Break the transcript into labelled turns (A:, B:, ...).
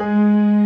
A: Música